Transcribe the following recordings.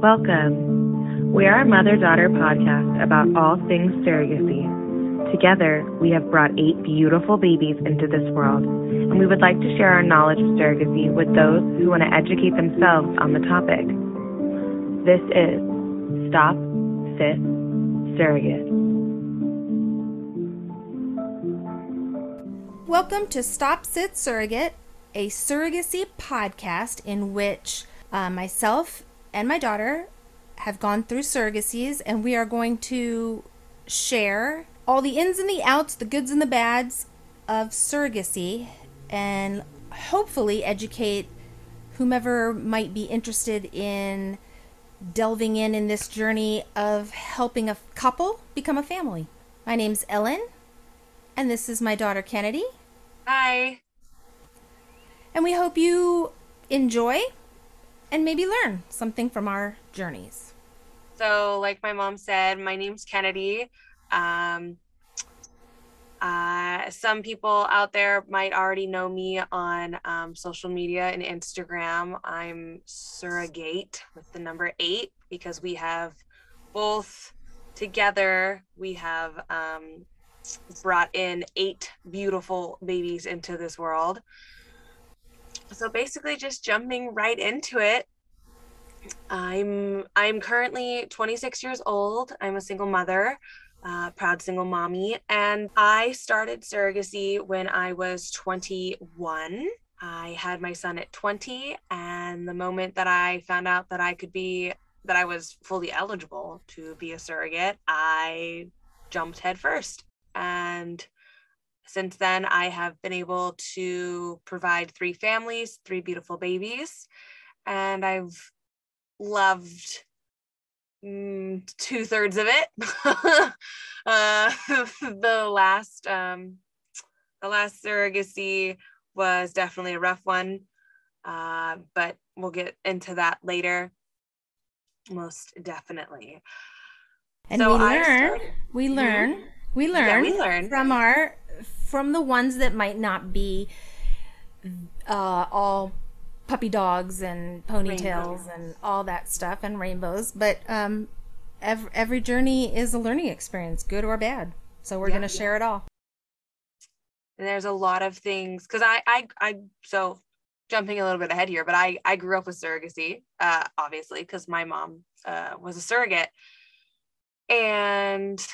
Welcome. We are a mother daughter podcast about all things surrogacy. Together, we have brought eight beautiful babies into this world, and we would like to share our knowledge of surrogacy with those who want to educate themselves on the topic. This is Stop, Sit, Surrogate. Welcome to Stop Sit Surrogate, a surrogacy podcast in which uh, myself and my daughter have gone through surrogacies, and we are going to share all the ins and the outs, the goods and the bads of surrogacy, and hopefully educate whomever might be interested in delving in in this journey of helping a couple become a family. My name's Ellen, and this is my daughter Kenedi. Hi. And we hope you enjoy and maybe learn something from our journeys. So, like my mom said, my name's Kenedi. Um, uh, some people out there might already know me on um, social media and Instagram. I'm Surrogate with the number eight because we have both together, we have um, brought in eight beautiful babies into this world. So basically, just jumping right into it. I'm I'm currently 26 years old. I'm a single mother uh, proud single mommy. And I started surrogacy when I was 21. I had my son at 20. And the moment that I found out that I could be, that I was fully eligible to be a surrogate, I jumped headfirst. And since then, I have been able to provide three families, three beautiful babies. And I've loved mm, two thirds of it. uh, the last um, the last surrogacy was definitely a rough one, uh, but we'll get into that later. Most definitely. And so we learn, we mm-hmm. learn, we learn, yeah, we learn from our from the ones that might not be uh, all puppy dogs and ponytails and all that stuff and rainbows. But um, every, every journey is a learning experience, good or bad. So we're yeah, going to share it all. And there's a lot of things because I, I, I, so jumping a little bit ahead here, but I, I grew up with surrogacy, uh, obviously, because my mom uh, was a surrogate. And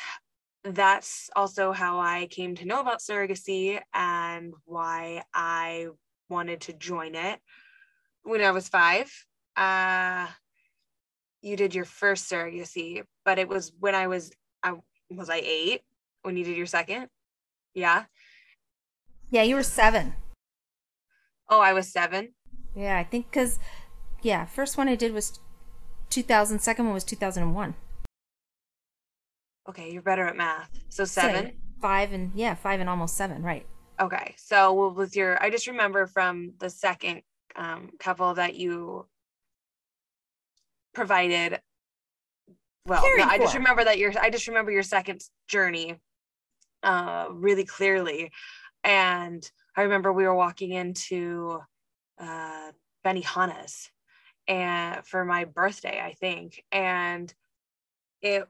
that's also how I came to know about surrogacy and why I wanted to join it when I was five. Uh, you did your first surrogacy, but it was when I was I was I eight when you did your second. Yeah. Yeah, you were seven. Oh, I was seven. Yeah, I think because yeah, first one I did was 2000. Second one was 2001. Okay, you're better at math. So seven, Six, five, and yeah, five and almost seven, right? Okay, so with your, I just remember from the second um, couple that you provided. Well no, i just remember that your i just remember your second journey uh really clearly. And i remember we were walking into uh benihana's and for my birthday i think. And it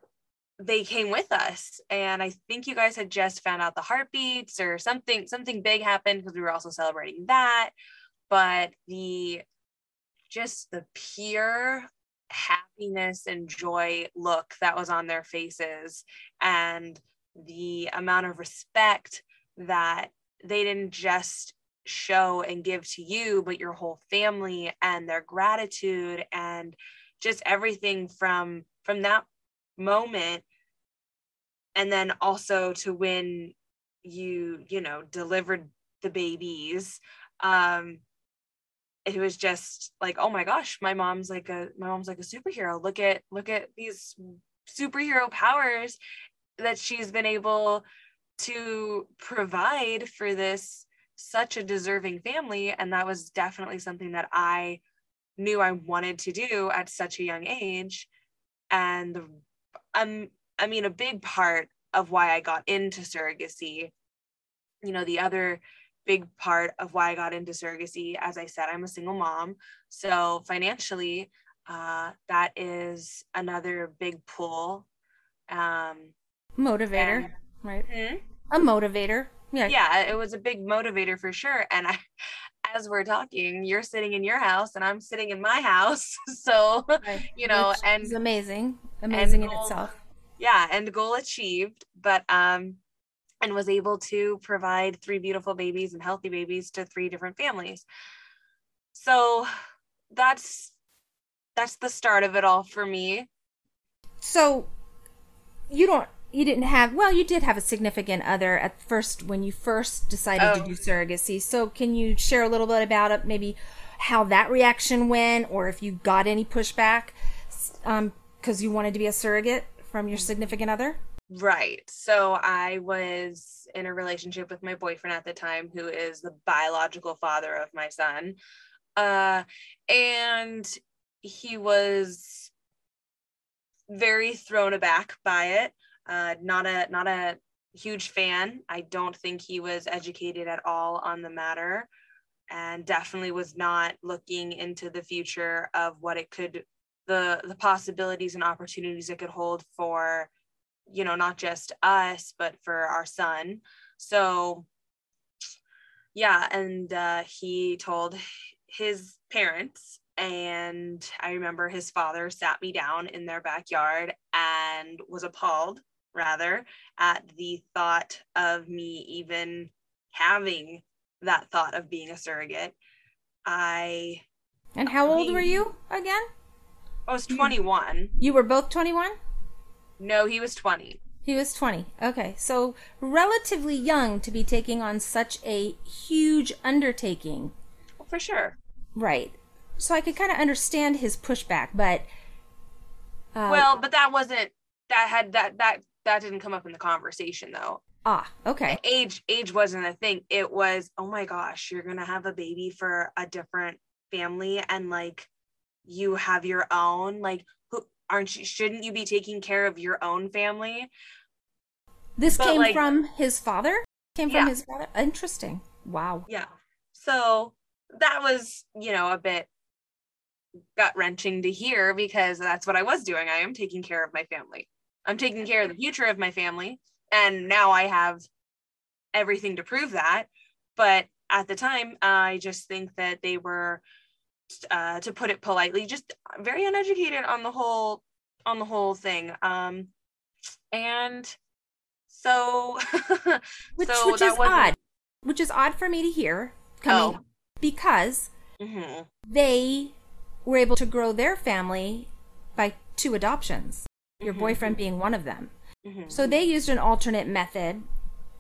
they came with us. And i think you guys had just found out the heartbeats or something something big happened because we were also celebrating that but the just the pure happiness and joy look that was on their faces and the amount of respect that they didn't just show and give to you but your whole family and their gratitude and just everything from from that moment. And then also to when you you know delivered the babies um it was just like oh my gosh my mom's like a my mom's like a superhero. Look at look at these superhero powers that she's been able to provide for this such a deserving family. And that was definitely something that i knew i wanted to do at such a young age. And um, i mean a big part of why i got into surrogacy you know the other big part of why I got into surrogacy. As I said, I'm a single mom. So financially, Uh, that is another big pull. Um, motivator, and, right? Hmm? A motivator. Yeah. Yeah, it was a big motivator for sure. And I, as we're talking, you're sitting in your house and I'm sitting in my house. So, right. you know, Which and it's amazing, amazing in itself. Yeah, and goal achieved. But um, and was able to provide three beautiful babies and healthy babies to three different families. So that's that's the start of it all for me. So you don't you didn't have well you did have a significant other at first when you first decided oh. to do surrogacy so can you share a little bit about it maybe how that reaction went or if you got any pushback because um, you wanted to be a surrogate from your significant other right. So i was in a relationship with my boyfriend at the time who is the biological father of my son. Uh, and he was very thrown aback by it. Uh, not a not a huge fan. I don't think he was educated at all on the matter, and definitely was not looking into the future of what it could, the the possibilities and opportunities it could hold for, you know, not just us but for our son. So, yeah, and uh, he told his parents and I remember his father sat me down in their backyard and was appalled rather at the thought of me even having that thought of being a surrogate. I And how old were you again? I was 21. You were both 21? No, he was 20. He was 20. Okay. So relatively young to be taking on such a huge undertaking. Well, for sure. Right. So I could kind of understand his pushback, but uh, well, but that wasn't that had that that that didn't come up in the conversation though. Ah, okay. Age age wasn't a thing. It was, oh my gosh, you're gonna have a baby for a different family and like you have your own. Like aren't you shouldn't you be taking care of your own family? This but came like, from his father? Came from yeah. his father? Interesting. Wow. Yeah. So that was, you know, a bit gut wrenching to hear because that's what I was doing. I am taking care of my family. I'm taking care of the future of my family. And now I have everything to prove that. But at the time, I just think that they were, uh, to put it politely, just very uneducated on the whole on the whole thing. Um, and so, which, so which is odd, which is odd for me to hear coming oh. because mm-hmm. they were able to grow their family by two adoptions your mm-hmm. boyfriend being one of them. Mm-hmm. So they used an alternate method,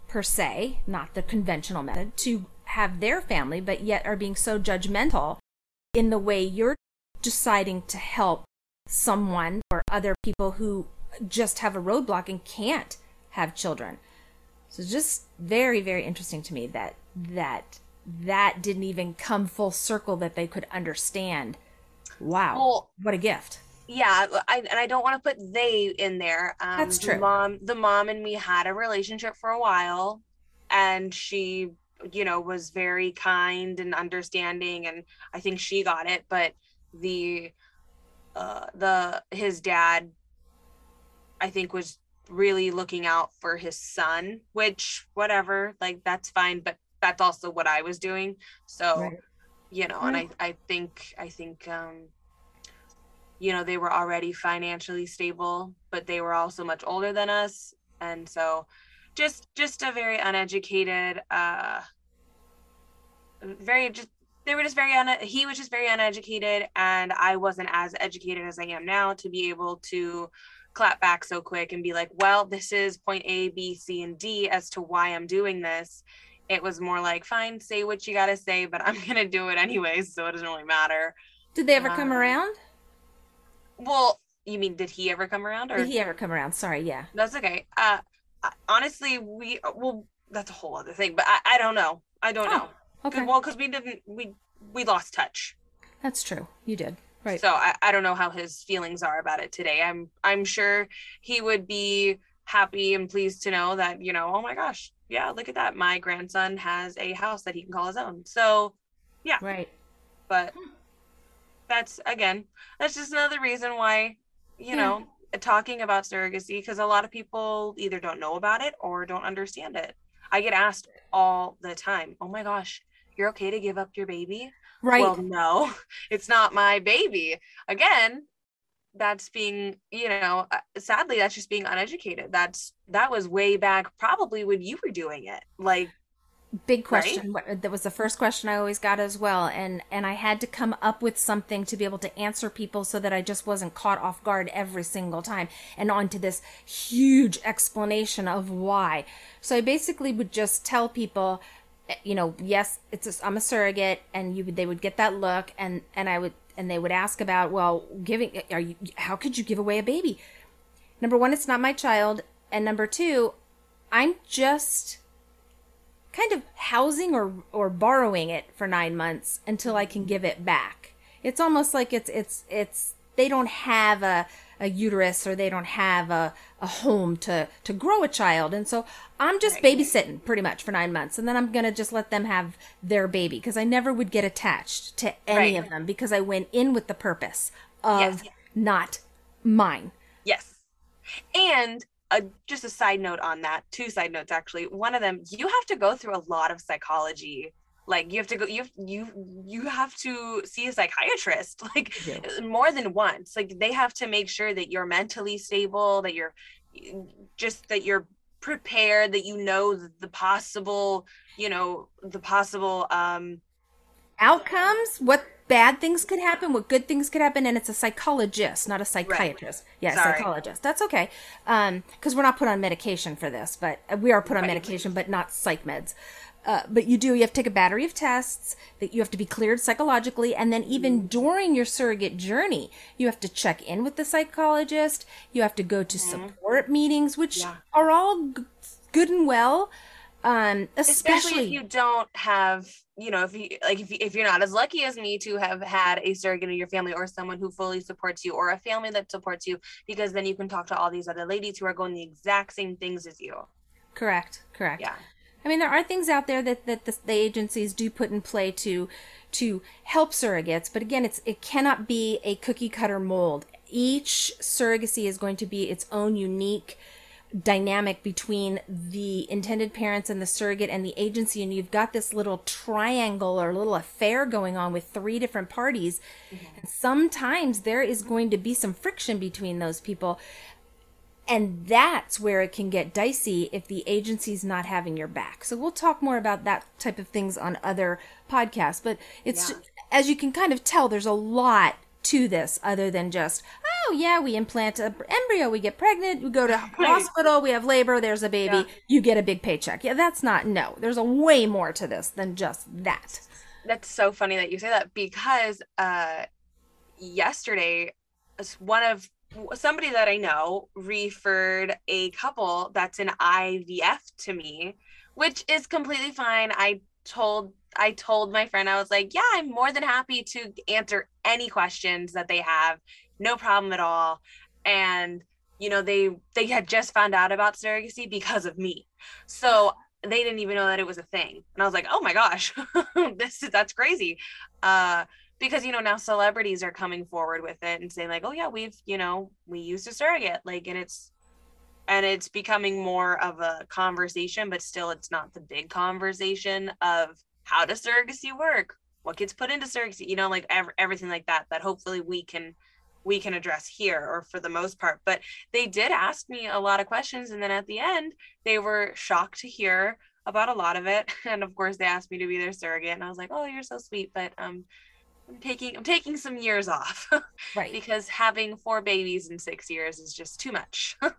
per se, not the conventional method, to have their family, but yet are being so judgmental in the way you're deciding to help someone or other people who just have a roadblock and can't have children. So just very, very interesting to me that that that didn't even come full circle that they could understand. Wow. Well, what a gift yeah I, and i don't want to put they in there um, that's true the mom the mom and me had a relationship for a while and she you know was very kind and understanding and i think she got it but the uh the his dad i think was really looking out for his son which whatever like that's fine but that's also what i was doing so right. you know and i i think i think um you know they were already financially stable but they were also much older than us and so just just a very uneducated uh very just they were just very un he was just very uneducated and i wasn't as educated as i am now to be able to clap back so quick and be like well this is point a b c and d as to why i'm doing this it was more like fine say what you got to say but i'm gonna do it anyways so it doesn't really matter did they ever um, come around well, you mean did he ever come around? Or did he ever come around? Sorry, yeah. That's okay. Uh, honestly, we uh, well, that's a whole other thing, but I, I don't know. I don't oh, know. Okay. Well, because we didn't we we lost touch. That's true. You did. Right. So I, I don't know how his feelings are about it today. I'm I'm sure he would be happy and pleased to know that, you know, oh my gosh, yeah, look at that. My grandson has a house that he can call his own. So yeah. Right. But hmm. that's again, that's just another reason why, you yeah. know, talking about surrogacy because a lot of people either don't know about it or don't understand it. I get asked all the time, "Oh my gosh, you're okay to give up your baby?" Right. Well, no, it's not my baby. Again, that's being, you know, uh, sadly that's just being uneducated. That's that was way back probably when you were doing it. Like big question right? that was the first question i always got as well and and i had to come up with something to be able to answer people so that i just wasn't caught off guard every single time and onto this huge explanation of why so i basically would just tell people you know yes it's a, i'm a surrogate and you would they would get that look and and i would and they would ask about well giving are you how could you give away a baby number one it's not my child and number two i'm just kind of housing or or borrowing it for 9 months until I can give it back. It's almost like it's it's it's they don't have a a uterus or they don't have a, a home to to grow a child and so i'm just right. babysitting pretty much for nine months and then i'm gonna just let them have their baby because i never would get attached to any right. of them because i went in with the purpose of yes. not mine yes and a, just a side note on that two side notes actually. One of them you have to go through a lot of psychology. Like you have to go you have, you you have to see a psychiatrist like yeah. more than once. Like they have to make sure that you're mentally stable that you're just that you're prepared that you know the, the possible you know the possible um outcomes what bad things could happen, what good things could happen, and it's a psychologist, not a psychiatrist. Right. Yeah, Sorry. psychologist. That's okay, because um, we're not put on medication for this, but uh, we are put on medication, but not psych meds. Uh, but you do you have to take a battery of tests that you have to be cleared psychologically and then even mm. during your surrogate journey you have to check in with the psychologist you have to go to mm-hmm. support meetings which yeah. are all good and well um, especially, especially if you don't have you know if you like if, you, if you're not as lucky as me to have had a surrogate in your family or someone who fully supports you or a family that supports you because then you can talk to all these other ladies who are going the exact same things as you. Correct correct. Yeah. I mean there are things out there that that the, the agencies do put in play to to help surrogates but again it's it cannot be a cookie cutter mold. Each surrogacy is going to be its own unique dynamic between the intended parents and the surrogate and the agency and you've got this little triangle or little affair going on with three different parties mm-hmm. and sometimes there is going to be some friction between those people and that's where it can get dicey if the agency's not having your back so we'll talk more about that type of things on other podcasts but it's yeah. as you can kind of tell there's a lot to this other than just oh yeah we implant an embryo we get pregnant we go to hospital we have labor there's a baby yeah. you get a big paycheck. Yeah that's not no there's a way more to this than just that. That's so funny that you say that because uh yesterday one of somebody that i know referred a couple that's an ivf to me which is completely fine. I told I told my friend, I was like, yeah, I'm more than happy to answer any questions that they have. No problem at all. And you know, they they had just found out about surrogacy because of me. So they didn't even know that it was a thing. And I was like, oh my gosh, this is that's crazy. Uh because you know now celebrities are coming forward with it and saying like oh yeah we've you know we used a surrogate like and it's and it's becoming more of a conversation but still it's not the big conversation of how does surrogacy work? What gets put into surrogacy? You know like ev- everything like that that hopefully we can we can address here or for the most part. But they did ask me a lot of questions and then at the end they were shocked to hear about a lot of it. And of course they asked me to be their surrogate and i was like oh you're so sweet but um i'm taking i'm taking some years off. Right. Because having four babies in six years is just too much. Wow.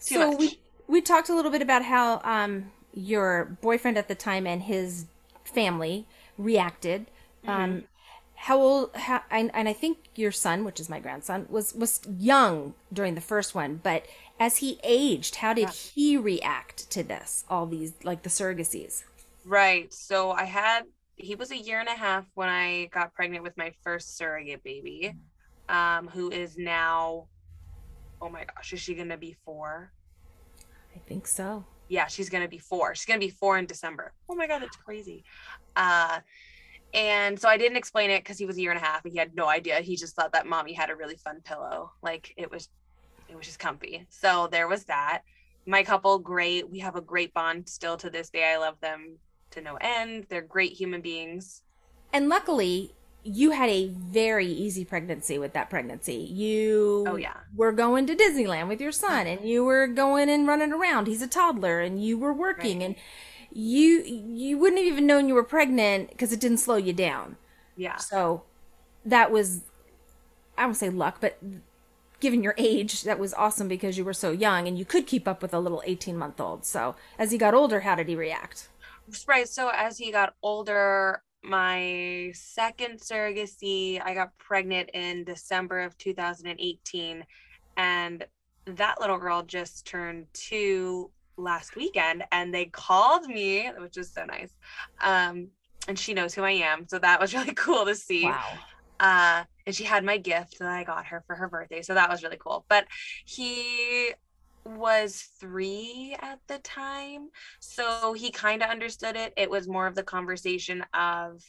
too so much. we we talked a little bit about how um your boyfriend at the time and his family reacted. Mm-hmm. Um, how old? How, and, and I think your son, which is my grandson, was was young during the first one. But as he aged, how did yeah. he react to this? All these like the surrogacies. Right. So I had he was a year and a half when I got pregnant with my first surrogate baby, um, who is now, oh my gosh, is she gonna be four? I think so yeah, she's gonna be four. She's gonna be four in December. Oh my god, that's crazy. Uh, and so I didn't explain it because he was a year and a half and he had no idea. He just thought that mommy had a really fun pillow. Like it was it was just comfy. So there was that. My couple, great. We have a great bond still to this day. I love them to no end. They're great human beings. And luckily, you had a very easy pregnancy with that pregnancy. You oh, yeah. were going to Disneyland with your son mm-hmm. and you were going and running around. He's a toddler and you were working right. and you you wouldn't have even known you were pregnant because it didn't slow you down. Yeah. So that was I won't say luck, but given your age, that was awesome because you were so young and you could keep up with a little 18 month old. So as he got older, how did he react? Right. So as he got older, my second surrogacy, I got pregnant in December of 2018. And that little girl just turned two last weekend and they called me, which is so nice. Um, and she knows who I am. So that was really cool to see. Wow. Uh, and she had my gift that I got her for her birthday. So that was really cool. But he was three at the time. So he kind of understood it. It was more of the conversation of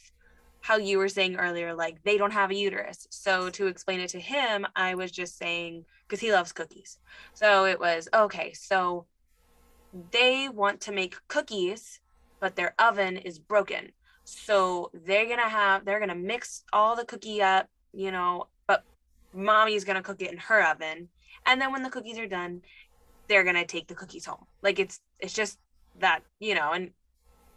how you were saying earlier, like they don't have a uterus. So to explain it to him, I was just saying, because he loves cookies. So it was, okay, so they want to make cookies, but their oven is broken. So they're going to have, they're going to mix all the cookie up, you know, but mommy's going to cook it in her oven. And then when the cookies are done, they're going to take the cookies home. Like it's, it's just that, you know, and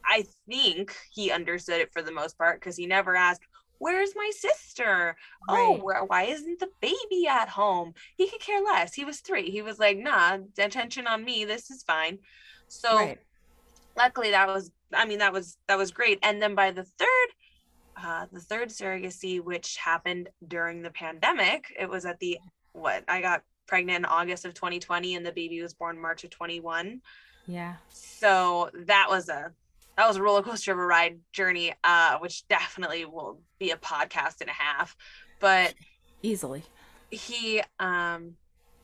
I think he understood it for the most part because he never asked, Where's my sister? Oh, right. Oh, where, why isn't the baby at home? He could care less. He was three. He was like, Nah, attention on me. This is fine. So, right. luckily, that was, I mean, that was, that was great. And then by the third, uh, the third surrogacy, which happened during the pandemic, it was at the, what, I got pregnant in August of 2020 and the baby was born March of 21. Yeah. So that was a that was a roller coaster of a ride journey, uh, which definitely will be a podcast and a half. But easily, he um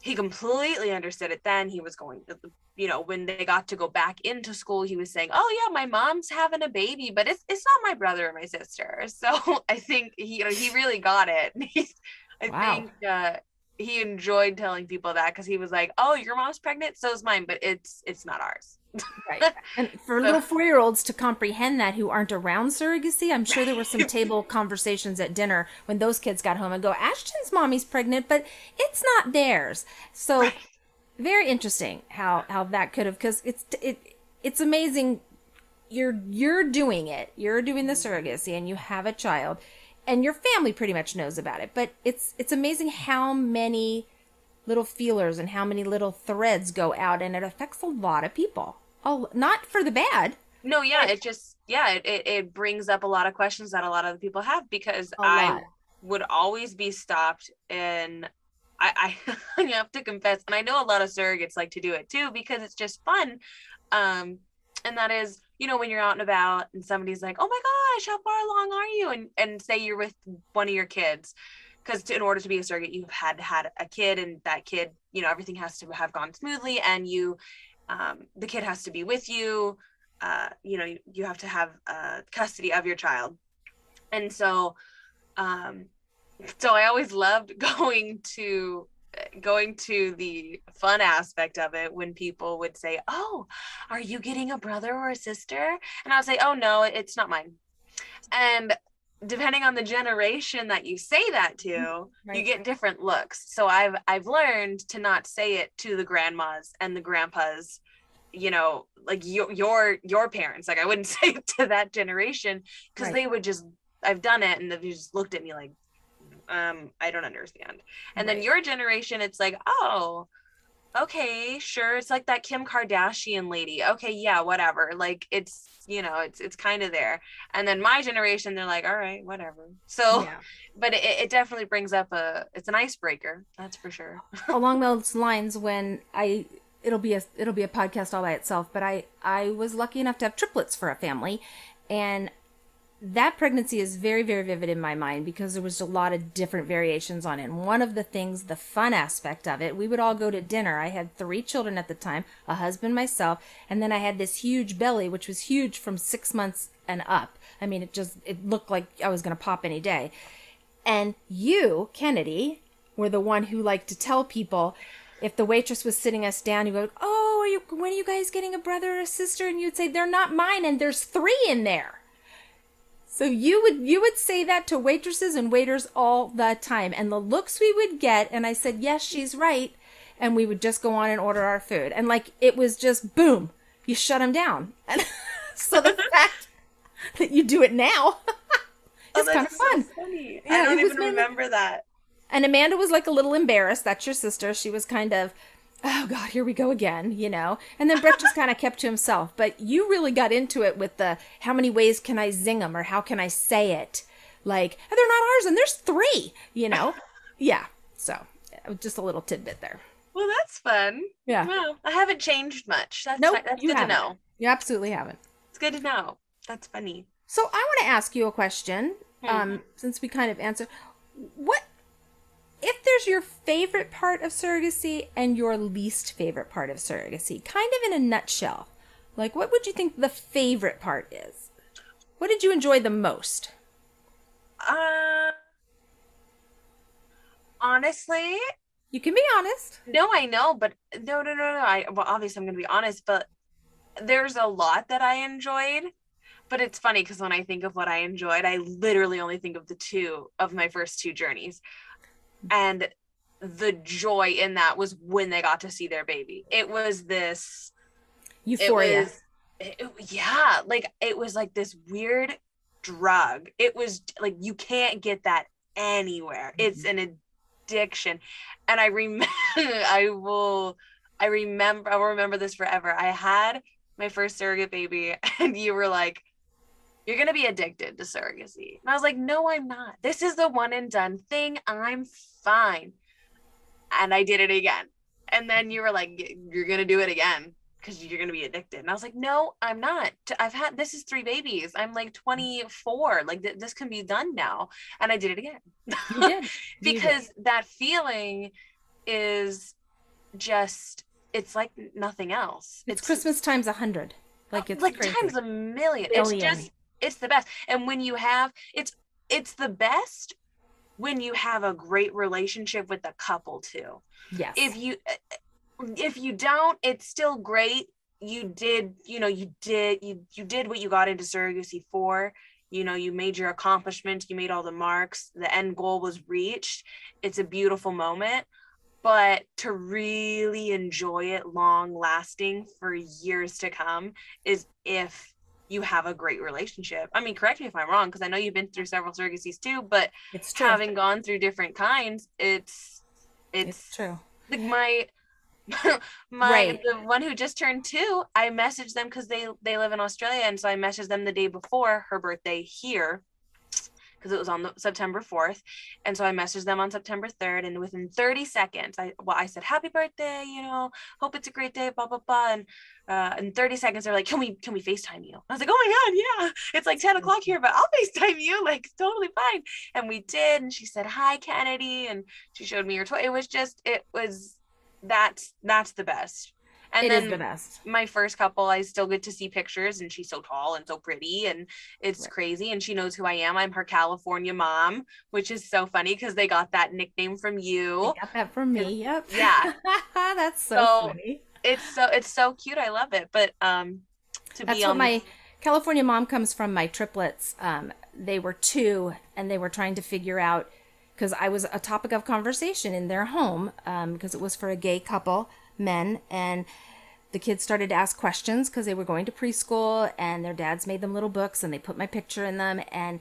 he completely understood it. Then he was going, you know, when they got to go back into school, he was saying, "Oh yeah, my mom's having a baby, but it's it's not my brother or my sister." So I think he you know he really got it. I wow. think uh, he enjoyed telling people that because he was like, "Oh, your mom's pregnant, so is mine, but it's it's not ours." right. And for so, little four year olds to comprehend that who aren't around surrogacy, I'm sure there were some table conversations at dinner when those kids got home and go, "Ashton's mommy's pregnant, but it's not theirs." So right. very interesting how how that could have because it's it it's amazing. You're you're doing it. You're doing the surrogacy, and you have a child and your family pretty much knows about it. But it's it's amazing how many little feelers and how many little threads go out, and it affects a lot of people. Oh, not for the bad. No, yeah, it just yeah, it, it, it brings up a lot of questions that a lot of the people have because I would always be stopped and I, I have to confess, and I know a lot of surrogates like to do it too because it's just fun. Um, and that is you know when you're out and about and somebody's like oh my gosh how far along are you? And and say you're with one of your kids because in order to be a surrogate you've had had a kid and that kid you know everything has to have gone smoothly and you um, the kid has to be with you uh, you know you, you have to have uh, custody of your child. And so um, so i always loved going to going to the fun aspect of it when people would say, "Oh, are you getting a brother or a sister?" and I would say, "Oh no, it's not mine." And depending on the generation that you say that to, mm-hmm. right. you get different looks. So I've I've learned to not say it to the grandmas and the grandpas, you know, like your your your parents. Like I wouldn't say it to that generation because right. they would just I've done it and they've just looked at me like um i don't understand. And right. then your generation it's like oh okay sure it's like that kim kardashian lady. Okay yeah whatever. Like it's you know it's it's kind of there. And then my generation they're like all right whatever. So yeah. but it, it definitely brings up a it's an icebreaker that's for sure. Along those lines when i it'll be a it'll be a podcast all by itself but i i was lucky enough to have triplets for a family. And that pregnancy is very, very vivid in my mind because there was a lot of different variations on it. And one of the things, the fun aspect of it, we would all go to dinner. I had three children at the time, a husband, myself, and then I had this huge belly, which was huge from six months and up. I mean, it just it looked like I was going to pop any day. And you, Kenedi, were the one who liked to tell people if the waitress was sitting us down, you go, "Oh, are you, when are you guys getting a brother or a sister?" And you'd say, "They're not mine," and there's three in there. So you would you would say that to waitresses and waiters all the time, and the looks we would get, and I said, "Yes, she's right," and we would just go on and order our food, and like it was just boom, you shut them down. And so the fact that you do it now oh, is oh, kind of fun. So funny. Yeah, I don't even remember that. And Amanda was like a little embarrassed. That's your sister. She was kind of, oh God, here we go again, you know? And then Brett just kind of kept to himself. But you really got into it with the how many ways can I zing them or how can I say it? Like, oh, they're not ours and there's three, you know? yeah. So just a little tidbit there. Well, that's fun. Yeah. Well, I haven't changed much. That's nope, That's good haven't. to know. You absolutely haven't. It's good to know. That's funny. So I want to ask you a question. Hmm. Um, since we kind of answered, what if there's your favorite part of surrogacy and your least favorite part of surrogacy, kind of in a nutshell, like what would you think the favorite part is? What did you enjoy the most? Uh, honestly, you can be honest. No, I know, but no, no, no, no. I well, obviously, I'm going to be honest, but there's a lot that I enjoyed. But it's funny because when I think of what I enjoyed, I literally only think of the two of my first two journeys and the joy in that was when they got to see their baby. It was this euphoria. It was, it, yeah, like it was like this weird drug. It was like you can't get that anywhere. Mm-hmm. It's an addiction. And I remember I will I remember I will remember this forever. I had my first surrogate baby and you were like you're going to be addicted to surrogacy. And I was like, no, I'm not. This is the one and done thing. I'm fine. And I did it again. And then you were like, you're going to do it again because you're going to be addicted. And I was like, no, I'm not. I've had, this is three babies. I'm like 24. Like th- this can be done now. And I did it again. You did. because did. that feeling is just, it's like nothing else. It's, it's Christmas times a hundred. Like it's like crazy. times a million. Billion. It's just it's the best. And when you have it's it's the best when you have a great relationship with a couple too. Yes. If you eh, eh, if you don't it's still great. You did you know you did you you did what you got into surrogacy for. You know you made your accomplishment you made all the marks. The end goal was reached. It's a beautiful moment. But to really enjoy it long lasting for years to come is if you have a great relationship. I mean, correct me if I'm wrong, because I know you've been through several surrogacies too, but it's true. having gone through different kinds, it's it's, it's true. Like my my right. the one who just turned two, I messaged them because they they live in Australia, and so I messaged them the day before her birthday here because it was on the, September 4th. And so I messaged them on September 3rd. And within 30 seconds, I well, I said, Happy birthday, you know, hope it's a great day, blah, blah, blah. And uh, in 30 seconds, they're like, Can we can we FaceTime you? I was like, Oh my God, yeah. It's like 10 o'clock here, but I'll FaceTime you. Like totally fine. And we did. And she said, Hi, Kenedi. And she showed me her toy. It was just, it was that's that's the best and it then the best. My first couple, I still get to see pictures, and she's so tall and so pretty, and it's right. crazy. And she knows who I am. I'm her California mom, which is so funny because they got that nickname from you. They got that from me. Yep. Yeah. That's so, so, funny. It's so it's so cute. I love it. But um, to That's be on my California mom comes from. My triplets. Um, they were two, and they were trying to figure out because I was a topic of conversation in their home because um, it was for a gay couple men and the kids started to ask questions because they were going to preschool and their dads made them little books and they put my picture in them and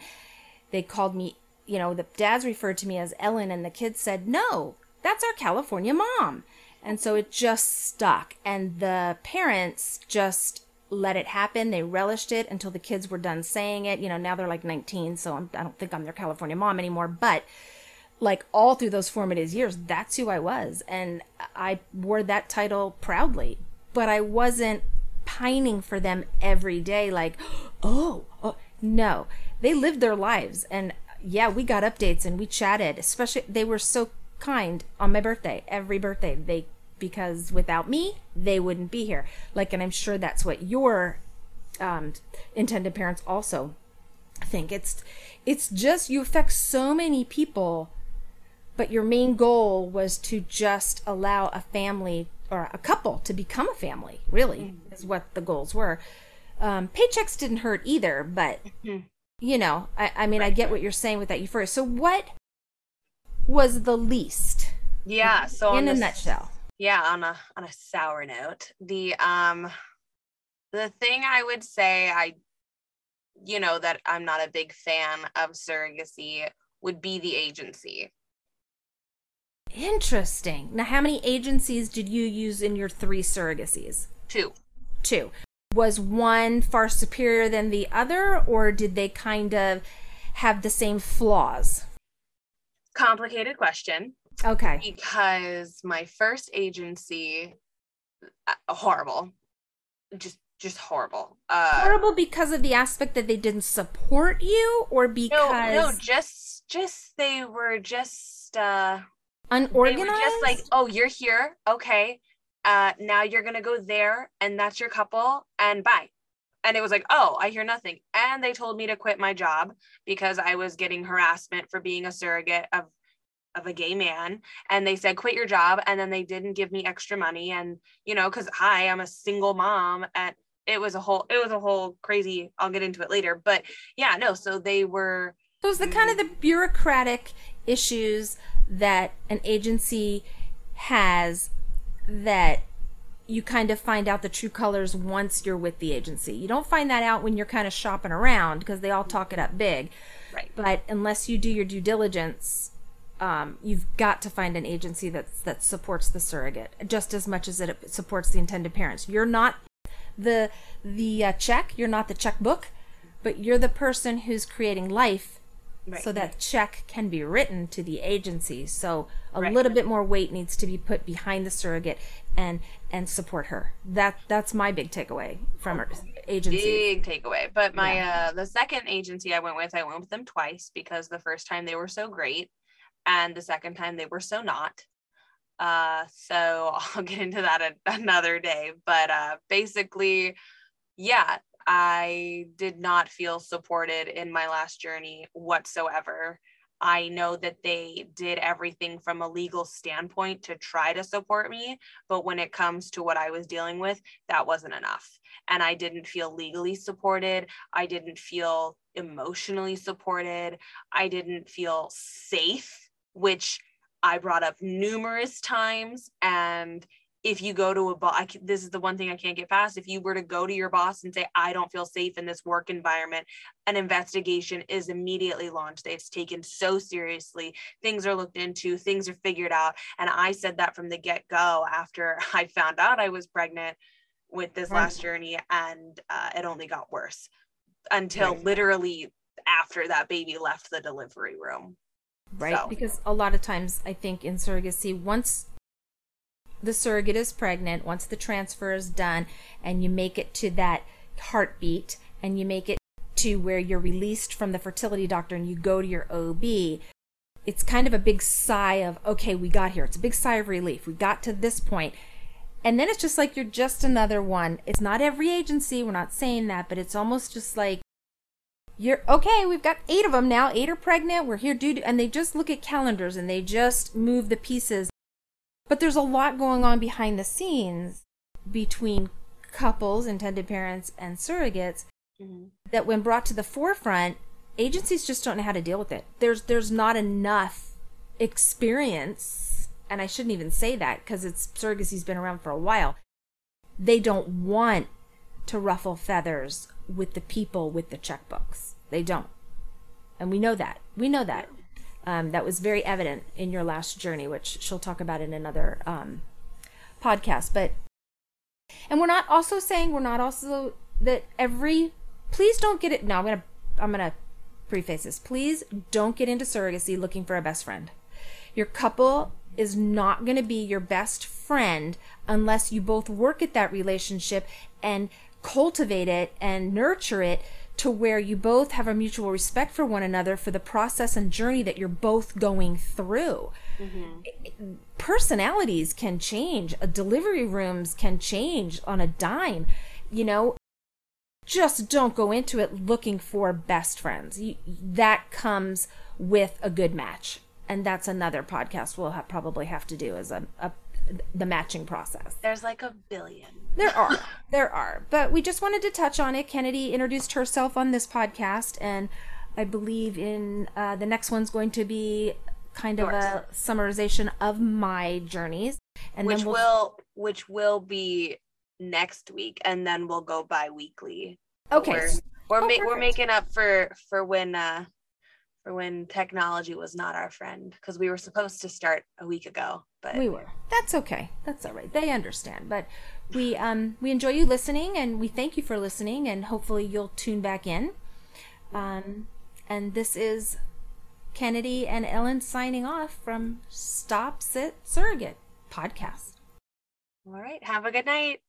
they called me you know the dads referred to me as ellen and the kids said no that's our california mom. And so it just stuck and the parents just let it happen. They relished it until the kids were done saying it. You know now they're like 19 so I'm, i do not think i'm their california mom anymore but like all through those formative years, that's who I was. And I wore that title proudly, but I wasn't pining for them every day, like, oh, oh, no. They lived their lives. And yeah, we got updates and we chatted, especially, they were so kind on my birthday, every birthday. They, because without me, they wouldn't be here. Like, and I'm sure that's what your um, intended parents also think it's it's just you affect so many people but your main goal was to just allow a family or a couple to become a family really mm-hmm. is what the goals were um, paychecks didn't hurt either but mm-hmm. you know i, I mean right. i get what you're saying with that you first so what was the least yeah so in a nutshell yeah on a on a sour note the um the thing i would say i you know that i'm not a big fan of surrogacy would be the agency Interesting. Now, how many agencies did you use in your three surrogacies? Two. Two. Was one far superior than the other, or did they kind of have the same flaws? Complicated question. Okay. Because my first agency, uh, horrible, just just horrible. Uh, horrible because of the aspect that they didn't support you, or because no, no, just just they were just uh unorganized. They were just like, oh, you're here, okay. Uh, now you're gonna go there, and that's your couple, and bye. And it was like, oh, I hear nothing. And they told me to quit my job because I was getting harassment for being a surrogate of of a gay man and they said quit your job and then they didn't give me extra money and you know cuz hi I'm a single mom and it was a whole it was a whole crazy I'll get into it later but yeah no so they were so it was the kind of the bureaucratic issues that an agency has that you kind of find out the true colors once you're with the agency. You don't find that out when you're kind of shopping around because they all talk it up big. Right. But unless you do your due diligence, um, you've got to find an agency that that supports the surrogate just as much as it supports the intended parents. You're not the the uh, check. You're not the checkbook, but you're the person who's creating life Right. So that check can be written to the agency. So a right. little bit more weight needs to be put behind the surrogate and and support her. That that's my big takeaway from her agency. Big takeaway. But my yeah. uh the second agency I went with, I went with them twice because the first time they were so great and the second time they were so not. Uh so I'll get into that another day, but uh basically yeah, I did not feel supported in my last journey whatsoever. I know that they did everything from a legal standpoint to try to support me, but when it comes to what I was dealing with, that wasn't enough. And I didn't feel legally supported. I didn't feel emotionally supported. I didn't feel safe, which I brought up numerous times. And if you go to a boss, this is the one thing I can't get past. If you were to go to your boss and say, I don't feel safe in this work environment, an investigation is immediately launched. It's taken so seriously. Things are looked into, things are figured out. And I said that from the get go after I found out I was pregnant with this right. last journey, and uh, it only got worse until right. literally after that baby left the delivery room. Right. So. Because a lot of times I think in surrogacy, once the surrogate is pregnant, once the transfer is done, and you make it to that heartbeat and you make it to where you're released from the fertility doctor and you go to your OB, it's kind of a big sigh of, okay, we got here. It's a big sigh of relief. We got to this point. And then it's just like you're just another one. It's not every agency, we're not saying that, but it's almost just like you're okay, we've got eight of them now. Eight are pregnant. We're here due to, and they just look at calendars and they just move the pieces but there's a lot going on behind the scenes between couples, intended parents, and surrogates mm-hmm. that when brought to the forefront, agencies just don't know how to deal with it. There's there's not enough experience, and I shouldn't even say that because it's surrogacy's been around for a while. They don't want to ruffle feathers with the people with the checkbooks. They don't. And we know that. We know that. Um, that was very evident in your last journey, which she'll talk about in another um, podcast. But, and we're not also saying we're not also that every. Please don't get it. No, I'm gonna I'm gonna preface this. Please don't get into surrogacy looking for a best friend. Your couple is not going to be your best friend unless you both work at that relationship and cultivate it and nurture it to where you both have a mutual respect for one another for the process and journey that you're both going through. Mm-hmm. Personalities can change, delivery rooms can change on a dime. You know, just don't go into it looking for best friends. You, that comes with a good match. And that's another podcast we'll have, probably have to do as a, a the matching process. There's like a billion. There are. there are. But we just wanted to touch on it. Kenedi introduced herself on this podcast, and I believe in uh, the next one's going to be kind of a summarization of my journeys. And which we'll... will which will be next week, and then we'll go bi-weekly. Okay. We're, we're, oh, ma- we're making up for for when uh for when technology was not our friend because we were supposed to start a week ago but we were. that's okay. That's all right. They understand. But we um we enjoy you listening and we thank you for listening and hopefully you'll tune back in. Um and this is Kenedi and ellen signing off from stop sit surrogate podcast. All right. Have a good night